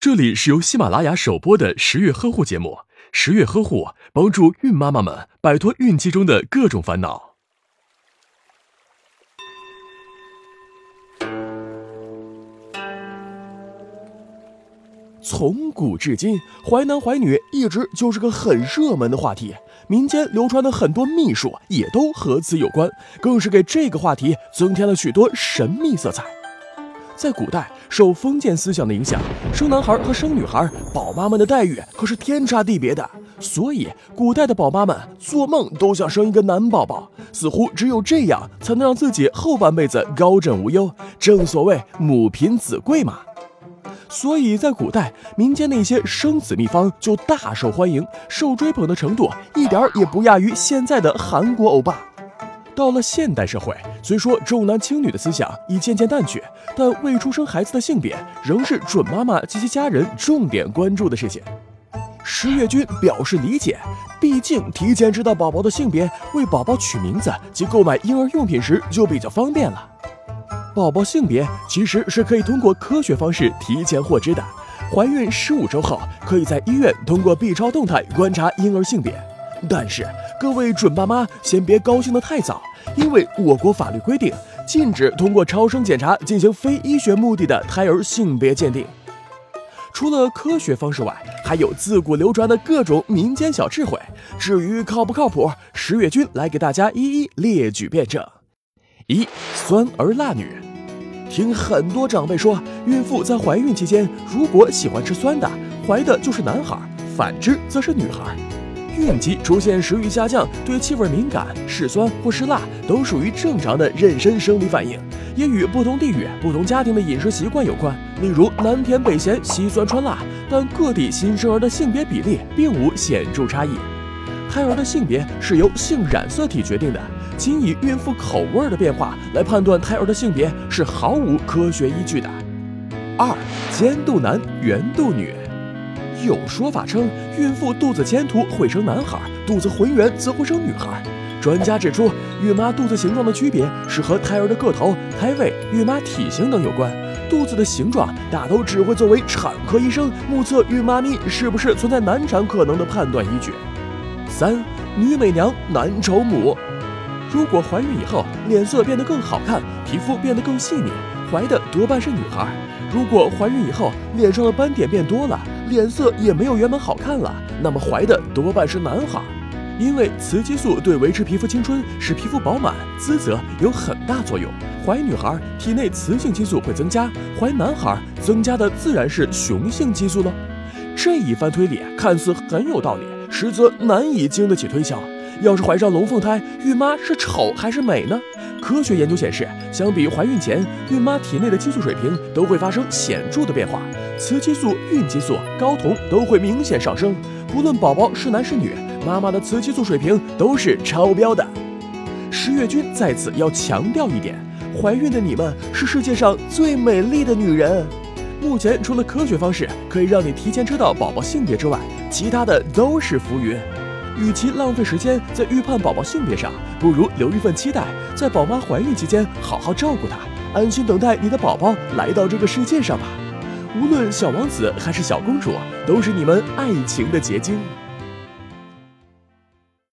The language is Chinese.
这里是由喜马拉雅首播的十月呵护节目，十月呵护帮助孕妈妈们摆脱孕期中的各种烦恼。从古至今，怀男怀女一直就是个很热门的话题，民间流传的很多秘术也都和此有关，更是给这个话题增添了许多神秘色彩。在古代，受封建思想的影响，生男孩和生女孩，宝妈们的待遇可是天差地别的。所以，古代的宝妈们做梦都想生一个男宝宝，似乎只有这样才能让自己后半辈子高枕无忧。正所谓母凭子贵嘛。所以在古代，民间那些生子秘方就大受欢迎，受追捧的程度一点也不亚于现在的韩国欧巴。到了现代社会，虽说重男轻女的思想已渐渐淡去，但未出生孩子的性别仍是准妈妈及其家人重点关注的事情。十月君表示理解，毕竟提前知道宝宝的性别，为宝宝取名字及购买婴儿用品时就比较方便了。宝宝性别其实是可以通过科学方式提前获知的，怀孕十五周后，可以在医院通过 B 超动态观察婴儿性别。但是各位准爸妈先别高兴得太早。因为我国法律规定，禁止通过超声检查进行非医学目的的胎儿性别鉴定。除了科学方式外，还有自古流传的各种民间小智慧。至于靠不靠谱，十月君来给大家一一列举辩证。一酸儿辣女，听很多长辈说，孕妇在怀孕期间如果喜欢吃酸的，怀的就是男孩，反之则是女孩。孕期出现食欲下降、对气味敏感、嗜酸或嗜辣，都属于正常的妊娠生理反应，也与不同地域、不同家庭的饮食习惯有关。例如南甜北咸、西酸川辣，但各地新生儿的性别比例并无显著差异。胎儿的性别是由性染色体决定的，仅以孕妇口味的变化来判断胎儿的性别是毫无科学依据的。二尖肚男、圆肚女。有说法称，孕妇肚子尖凸会生男孩，肚子浑圆则会生女孩。专家指出，孕妈肚子形状的区别是和胎儿的个头、胎位、孕妈体型等有关。肚子的形状大都只会作为产科医生目测孕妈咪是不是存在难产可能的判断依据。三女美娘，男丑母。如果怀孕以后脸色变得更好看，皮肤变得更细腻，怀的多半是女孩。如果怀孕以后脸上的斑点变多了，脸色也没有原本好看了，那么怀的多半是男孩，因为雌激素对维持皮肤青春、使皮肤饱满、滋泽有很大作用。怀女孩体内雌性激素会增加，怀男孩增加的自然是雄性激素了。这一番推理看似很有道理，实则难以经得起推敲。要是怀上龙凤胎，孕妈是丑还是美呢？科学研究显示，相比怀孕前，孕妈体内的激素水平都会发生显著的变化，雌激素、孕激素、睾酮都会明显上升。不论宝宝是男是女，妈妈的雌激素水平都是超标的。十月君在此要强调一点：怀孕的你们是世界上最美丽的女人。目前除了科学方式可以让你提前知道宝宝性别之外，其他的都是浮云。与其浪费时间在预判宝宝性别上，不如留一份期待，在宝妈怀孕期间好好照顾她，安心等待你的宝宝来到这个世界上吧。无论小王子还是小公主，都是你们爱情的结晶。